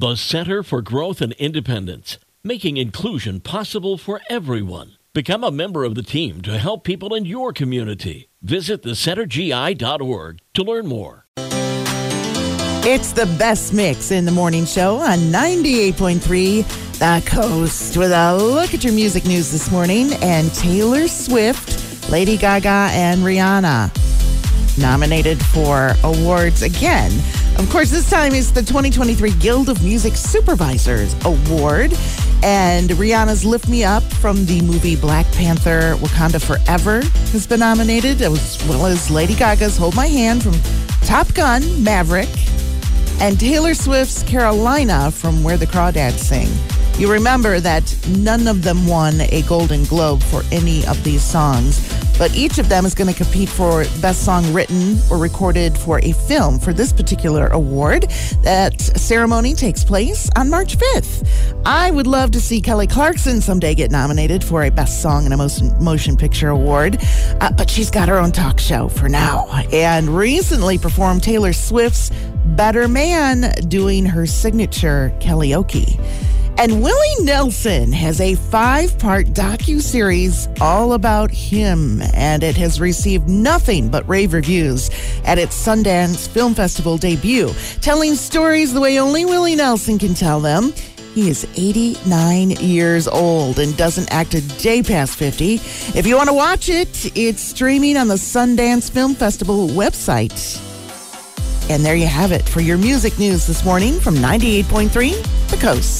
The Center for Growth and Independence, making inclusion possible for everyone. Become a member of the team to help people in your community. Visit thecentergi.org to learn more. It's the best mix in the morning show on 98.3 The Coast with a look at your music news this morning and Taylor Swift, Lady Gaga, and Rihanna nominated for awards again. Of course, this time is the 2023 Guild of Music Supervisors Award. And Rihanna's Lift Me Up from the movie Black Panther Wakanda Forever has been nominated, as well as Lady Gaga's Hold My Hand from Top Gun Maverick and Taylor Swift's Carolina from Where the Crawdads Sing. You remember that none of them won a Golden Globe for any of these songs, but each of them is going to compete for Best Song Written or Recorded for a Film for this particular award. That ceremony takes place on March 5th. I would love to see Kelly Clarkson someday get nominated for a Best Song in a Motion, motion Picture Award, uh, but she's got her own talk show for now and recently performed Taylor Swift's Better Man doing her signature Kellyoke. And Willie Nelson has a five part docu-series all about him, and it has received nothing but rave reviews at its Sundance Film Festival debut, telling stories the way only Willie Nelson can tell them. He is 89 years old and doesn't act a day past 50. If you want to watch it, it's streaming on the Sundance Film Festival website. And there you have it for your music news this morning from 98.3 The Coast.